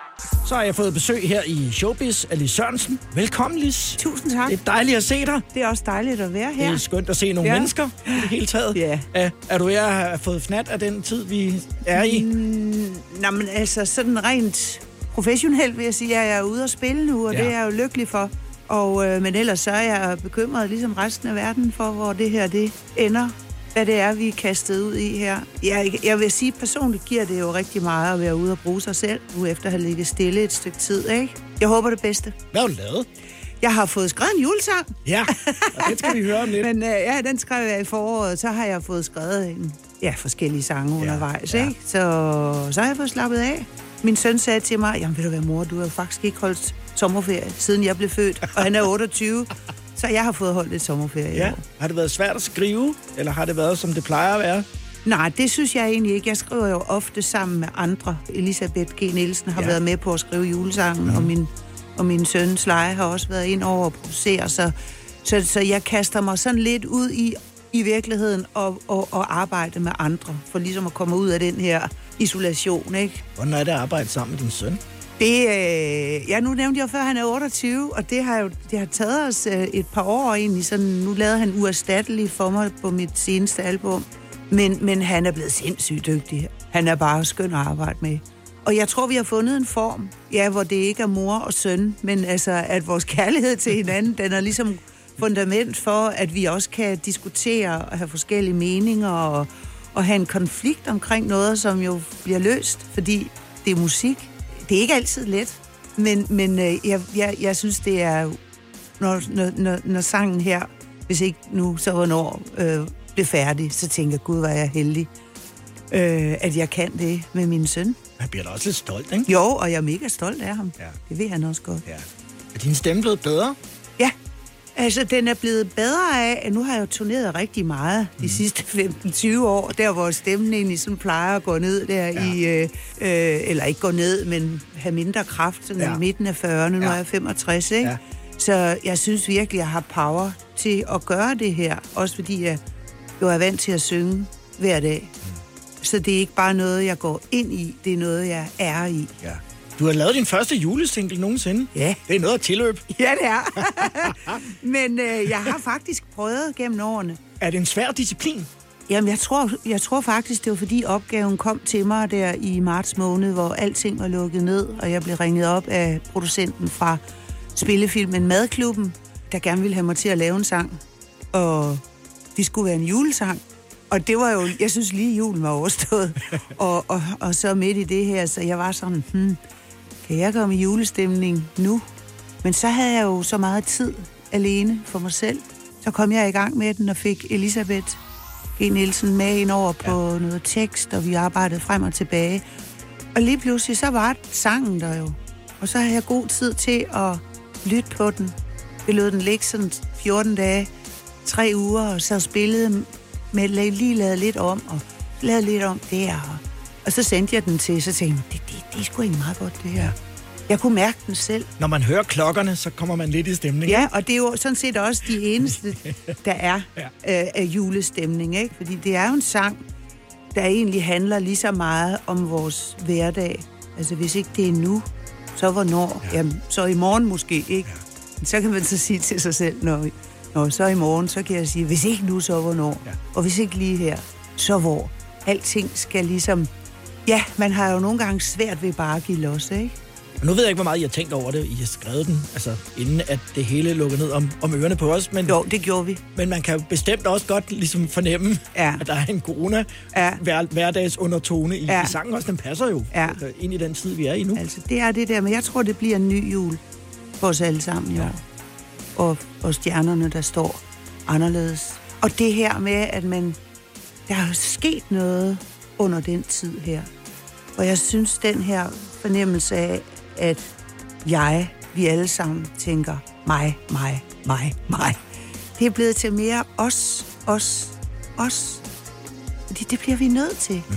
Så har jeg fået besøg her i Showbiz af Lis Sørensen. Velkommen, Lis. Tusind tak. Det er dejligt at se dig. Det er også dejligt at være her. Det er skønt at se nogle Ja. mennesker i det hele taget. Ja. Er, er du ved at have fået fnat af den tid, vi er i? Mm, nå, men altså sådan rent professionelt vil jeg sige, at jeg er ude at spille nu, og ja. det er jeg jo lykkelig for. Og, øh, men ellers så er jeg bekymret, ligesom resten af verden, for hvor det her det ender. Hvad det er, vi er kastet ud i her. Jeg, jeg vil sige, personligt giver det jo rigtig meget at være ude og bruge sig selv, nu efter at have ligget stille et stykke tid. Ikke? Jeg håber det bedste. Hvad har du lavet? Jeg har fået skrevet en julesang. Ja, og det skal vi høre om lidt. Men øh, ja, den skrev jeg i foråret. Så har jeg fået skrevet en, ja, forskellige sange ja, undervejs. Ja. Ikke? Så, så har jeg fået slappet af. Min søn sagde til mig, jamen ved du hvad mor, du har faktisk ikke holdt sommerferie, siden jeg blev født. Og han er 28, så jeg har fået holdt lidt sommerferie i Ja. år. Har det været svært at skrive, eller har det været, som det plejer at være? Nej, det synes jeg egentlig ikke. Jeg skriver jo ofte sammen med andre. Elisabeth G. Nielsen har Ja. ja. været med på at skrive julesangen, Mhm. mm. og min, og min søn Sleje har også været ind over at producere. Så, så, så jeg kaster mig sådan lidt ud i, i virkeligheden og, og, og arbejde med andre, for ligesom at komme ud af den her isolation, ikke? Hvordan er det at arbejde sammen med din søn? Det, øh, ja, nu nævnte jeg før, at han er 28, og det har jo det har taget os øh, et par år egentlig. Sådan, nu lavede han uerstattelig for mig på mit seneste album. Men, men han er blevet sindssygt dygtig. Han er bare skøn at arbejde med. Og jeg tror, vi har fundet en form, ja, hvor det ikke er mor og søn, men altså, at vores kærlighed til hinanden, den er ligesom fundament for, at vi også kan diskutere og have forskellige meninger og, og have en konflikt omkring noget, som jo bliver løst, fordi det er musik. Det er ikke altid let, men, men øh, jeg, jeg, jeg synes, det er, når, når, når, når sangen her, hvis ikke nu, så hvornår, øh, blev færdig, så tænker jeg, gud, hvor er jeg heldig, øh, at jeg kan det med min søn. Han bliver da også lidt stolt, ikke? Jo, og jeg er mega stolt af ham. Ja. Det ved han også godt. Ja. Er din stemme blevet bedre? Ja, altså den er blevet bedre af, nu har jeg jo turneret rigtig meget de sidste 15-20 år, der hvor stemmen egentlig sådan plejer at gå ned der ja. i, øh, øh, eller ikke gå ned, men have mindre kraft, sådan Ja. i midten af 40'erne, nu Ja. er jeg 65, ikke? Ja. Så jeg synes virkelig, jeg har power til at gøre det her, også fordi jeg jo er vant til at synge hver dag. Så det er ikke bare noget, jeg går ind i, det er noget, jeg er i. Ja. Du har lavet din første julesingle nogensinde. Ja. Det er noget at tilløb. Ja, det er. Men øh, jeg har faktisk prøvet gennem årene. Er det en svær disciplin? Jamen, jeg tror, jeg tror faktisk, det var fordi opgaven kom til mig der i marts måned, hvor alting var lukket ned, og jeg blev ringet op af producenten fra spillefilmen Madklubben, der gerne ville have mig til at lave en sang. Og det skulle være en julesang. Og det var jo, jeg synes lige julen var overstået. og, og, og så midt i det her, så jeg var sådan, hmm, kan jeg komme i julestemning nu? Men så havde jeg jo så meget tid alene for mig selv. Så kom jeg i gang med den og fik Elisabeth G. Nielsen med ind over på ja. noget tekst, og vi arbejdede frem og tilbage. Og lige pludselig, så var sangen der jo. Og så havde jeg god tid til at lytte på den. Vi lod den ligge sådan 14 dage, tre uger, og så spillede med lige lavet lidt om, og lavet lidt om der. Og, og så sendte jeg den til, så tænkte jeg, det, det, det er sgu egentlig meget godt, det her. Jeg kunne mærke den selv. Når man hører klokkerne, så kommer man lidt i stemning. Ja, og det er jo sådan set også de eneste, der er Ja. øh, af julestemning, ikke? Fordi det er jo en sang, der egentlig handler lige så meget om vores hverdag. Altså hvis ikke det er nu, så hvornår? Ja. Jamen, så i morgen måske, ikke? Ja. Så kan man så sige til sig selv, når, når så i morgen, så kan jeg sige, hvis ikke nu, så hvornår? Ja. Og hvis ikke lige her, så hvor? Alting skal ligesom... Ja, man har jo nogle gange svært ved bare at give los, ikke? Nu ved jeg ikke, hvor meget I har tænkt over det. I har skrevet den, altså inden at det hele lukker ned om, om ørerne på os. Men, jo, det gjorde vi. Men man kan bestemt også godt ligesom fornemme, ja. at der er en corona ja. hver, hverdags undertone i, ja. i sangen også. Den passer jo ja. ind i den tid, vi er i nu. Altså, det er det der, men jeg tror, det bliver en ny jul for os alle sammen i ja. år. Og, og stjernerne, der står anderledes. Og det her med, at man... Der er jo sket noget under den tid her. Og jeg synes, den her fornemmelse af, at jeg, vi alle sammen tænker mig, mig, mig, mig. Det er blevet til mere os, os, os. Fordi det bliver vi nødt til. Mm.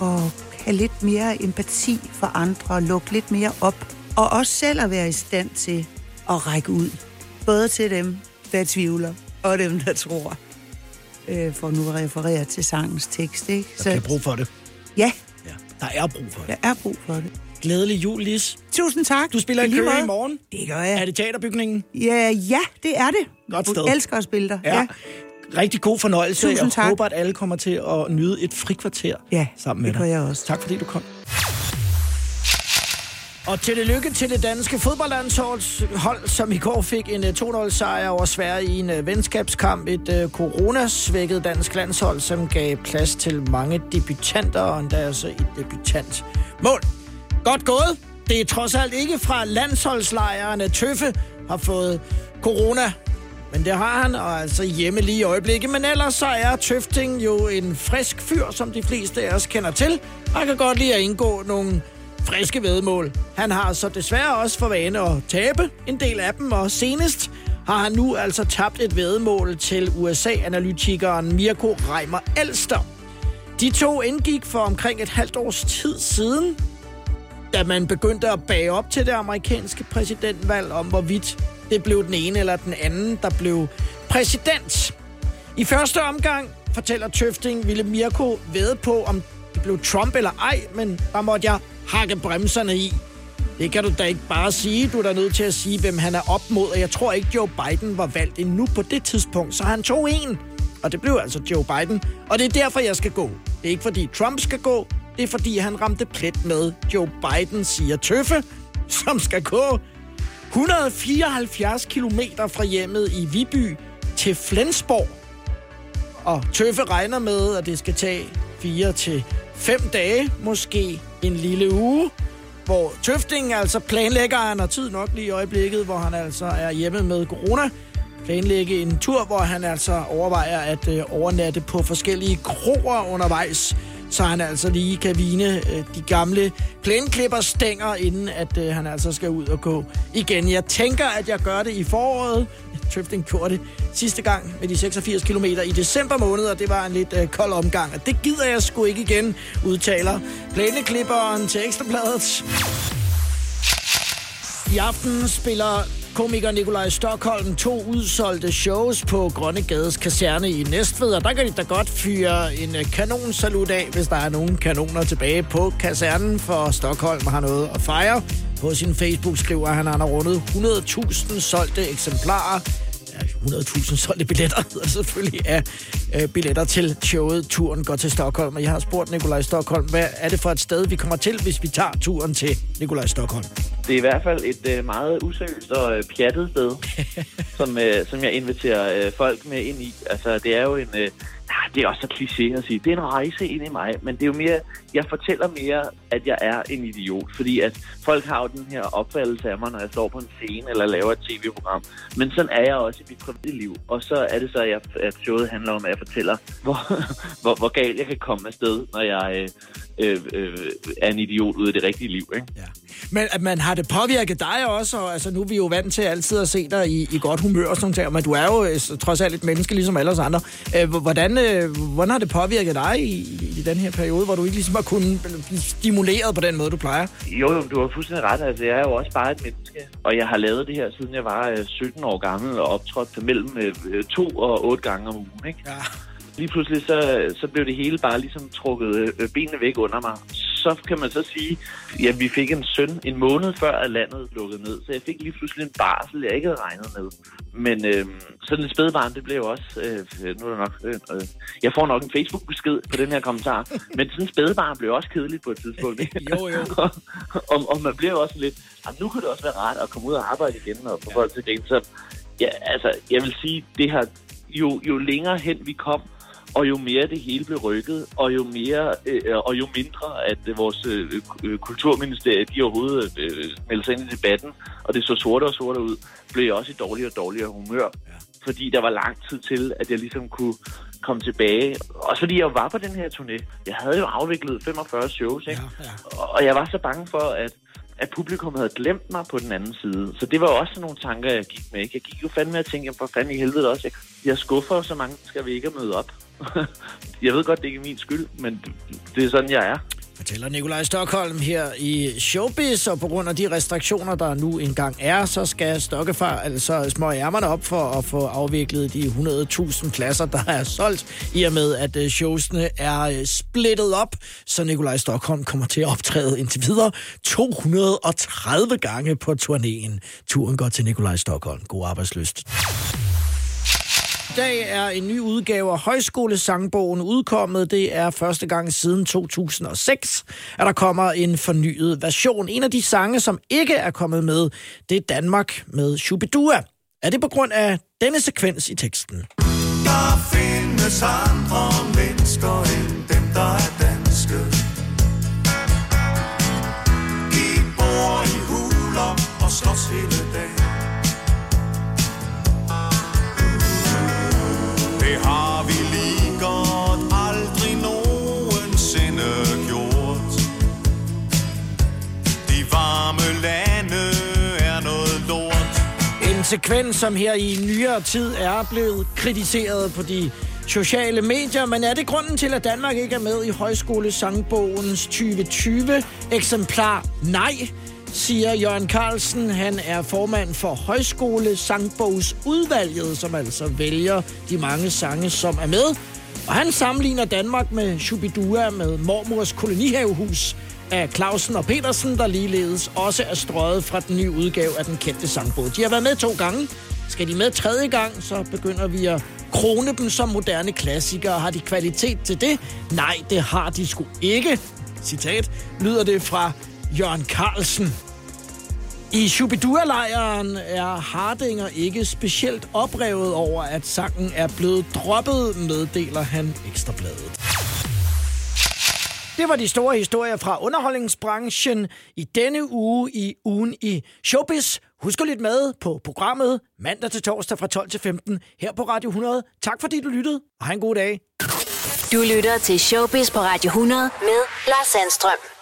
Og have lidt mere empati for andre, og lukke lidt mere op. Og også selv at være i stand til at række ud. Både til dem, der tvivler, og dem, der tror. Øh, for nu at referere til sangens tekst, ikke? Så, der er brug for det. Ja. Der er brug for det. Der er brug for det. Glædelig jul, Lis. Tusind tak. Du spiller i Køge i morgen. Det gør jeg. Er det teaterbygningen? Ja, ja, det er det. Godt sted. Jeg elsker at spille der. Ja. ja. Rigtig god fornøjelse. Tusind jeg tak. håber, at alle kommer til at nyde et frikvarter ja, sammen med dig. dig. jeg også. Tak fordi du kom. Og til lykke til det danske fodboldlandshold, som i går fik en øh, 2-0-sejr over Sverige i en øh, venskabskamp. Et uh, coronasvækket dansk landshold, som gav plads til mange debutanter, og endda altså et debutantmål. Godt gået. Det er trods alt ikke fra landsholdslejrene. Tøffe har fået corona, men det har han, og altså hjemme lige i øjeblikket. Men ellers så er Tøfting jo en frisk fyr, som de fleste af os kender til. Han kan godt lide at indgå nogle friske vedmål. Han har så desværre også for vane at tabe en del af dem, og senest har han nu altså tabt et vedmål til USA-analytikeren Mirko Reimer Elster. De to indgik for omkring et halvt års tid siden, da man begyndte at bage op til det amerikanske præsidentvalg om, hvorvidt det blev den ene eller den anden, der blev præsident. I første omgang, fortæller Tøfting, ville Mirko ved på, om det blev Trump eller ej, men der måtte jeg hakke bremserne i. Det kan du da ikke bare sige. Du er da nødt til at sige, hvem han er op mod. Og jeg tror ikke, Joe Biden var valgt endnu på det tidspunkt, så han tog en. Og det blev altså Joe Biden. Og det er derfor, jeg skal gå. Det er ikke fordi Trump skal gå. Det er fordi, han ramte plet med Joe Biden, siger Tøffe, som skal gå 174 km fra hjemmet i Viby til Flensborg. Og Tøffe regner med, at det skal tage 4 til 5 dage, måske en lille uge, hvor Tøfting altså planlægger, han har tid nok lige i øjeblikket, hvor han altså er hjemme med corona, planlægge en tur, hvor han altså overvejer at øh, overnatte på forskellige kroer undervejs, så han altså lige kan vine øh, de gamle plænklipperstænger, inden at øh, han altså skal ud og gå igen. Jeg tænker, at jeg gør det i foråret. Tøfting gjorde det sidste gang med de 86 km i december måned, og det var en lidt øh, kold omgang. Og det gider jeg sgu ikke igen, udtaler plæneklipperen til Ekstrabladet. I aften spiller komiker Nikolaj Stockholm to udsolgte shows på Grønnegades kaserne i Næstved, og der kan de da godt fyre en øh, kanonsalut af, hvis der er nogen kanoner tilbage på kasernen, for Stockholm har noget at fejre. På sin Facebook skriver han, at han har rundet 100.000 solgte eksemplarer 100.000 solgte billetter, hedder selvfølgelig af øh, billetter til showet Turen går til Stockholm. Og jeg har spurgt Nikolaj Stockholm, hvad er det for et sted, vi kommer til, hvis vi tager turen til Nikolaj Stockholm? Det er i hvert fald et øh, meget useriøst og øh, pjattet sted, som, øh, som jeg inviterer øh, folk med ind i. Altså, det er jo en... Øh, Ah, det er også så kliché at sige. Det er en rejse ind i mig, men det er jo mere, jeg fortæller mere, at jeg er en idiot, fordi at folk har jo den her opfattelse af mig, når jeg står på en scene eller laver et tv-program. Men sådan er jeg også i mit private liv, og så er det så, at, jeg, at showet handler om, at jeg fortæller, hvor, hvor, hvor galt jeg kan komme afsted, når jeg øh, øh, øh, er en idiot ude i det rigtige liv. Ikke? Ja. Men at man har det påvirket dig også, og altså, nu er vi jo vant til altid at se dig i, i godt humør og sådan noget, men du er jo øh, trods alt et menneske, ligesom alle os andre. Øh, hvordan, øh, hvordan har det påvirket dig i, i den her periode, hvor du ikke ligesom har kunnet blive stimuleret på den måde, du plejer? Jo, jo, du har fuldstændig ret. Altså, jeg er jo også bare et menneske, og jeg har lavet det her, siden jeg var øh, 17 år gammel, og optrådt mellem øh, to og otte gange om ugen. Ikke? Ja. Lige pludselig så, så blev det hele bare ligesom trukket øh, benene væk under mig. så kan man så sige, ja, vi fik en søn en måned før, at landet lukkede ned. Så jeg fik lige pludselig en barsel, jeg ikke havde regnet med. Men øh, sådan et spædbarn, det blev også... Øh, nu er det nok... Øh, øh, jeg får nok en Facebook-besked på den her kommentar. Men sådan et spædbarn blev også kedeligt på et tidspunkt. Jo, jo. og, og man bliver også lidt... Nu kunne det også være rart at komme ud og arbejde igen og få folk til det. Så ja, altså, jeg vil sige, det har jo, jo længere hen vi kom, og jo mere det hele blev rykket, og jo mere øh, og jo mindre at øh, vores øh, øh, kulturministerie de overhovedet øh, meldte sig ind i debatten, og det så sorte og sorte ud, blev jeg også i dårligere og dårligere humør. Ja. Fordi der var lang tid til, at jeg ligesom kunne komme tilbage. Også fordi jeg var på den her turné. Jeg havde jo afviklet 45 shows, ikke? Ja, ja. Og jeg var så bange for, at at publikum havde glemt mig på den anden side. Så det var også sådan nogle tanker, jeg gik med. Ikke? Jeg gik jo fandme med at tænke, for fanden i helvede også. Jeg, jeg skuffer så mange, skal vi ikke møde op. jeg ved godt, det ikke er min skyld, men det er sådan, jeg er. Fortæller Nikolaj Stockholm her i Showbiz, og på grund af de restriktioner, der nu engang er, så skal Stokkefar altså små ærmerne op for at få afviklet de 100.000 pladser, der er solgt, i og med at øh, showsene er øh, splittet op, så Nikolaj Stockholm kommer til at optræde indtil videre 230 gange på turnéen. Turen går til Nikolaj Stockholm. God arbejdsløst dag er en ny udgave af Højskolesangbogen udkommet. Det er første gang siden 2006, at der kommer en fornyet version. En af de sange, som ikke er kommet med, det er Danmark med Shubidua. Er det på grund af denne sekvens i teksten? Der findes andre mennesker end dem, der er danske. De bor i huler og slås hele dagen. sekvens, som her i nyere tid er blevet kritiseret på de sociale medier. Men er det grunden til, at Danmark ikke er med i Højskolesangbogens 2020 eksemplar? Nej, siger Jørgen Carlsen. Han er formand for Højskole Sangbogsudvalget, som altså vælger de mange sange, som er med. Og han sammenligner Danmark med Shubidua med mormors kolonihavehus af Clausen og Petersen, der ligeledes også er strøget fra den nye udgave af den kendte sangbog. De har været med to gange. Skal de med tredje gang, så begynder vi at krone dem som moderne klassikere. Har de kvalitet til det? Nej, det har de sgu ikke. Citat lyder det fra Jørgen Carlsen. I Shubidua-lejren er Hardinger ikke specielt oprevet over, at sangen er blevet droppet, meddeler han Ekstrabladet. Det var de store historier fra underholdningsbranchen i denne uge i ugen i Showbiz. Husk at lytte med på programmet mandag til torsdag fra 12 til 15 her på Radio 100. Tak fordi du lyttede, og have en god dag. Du lytter til Showbiz på Radio 100 med Lars Sandstrøm.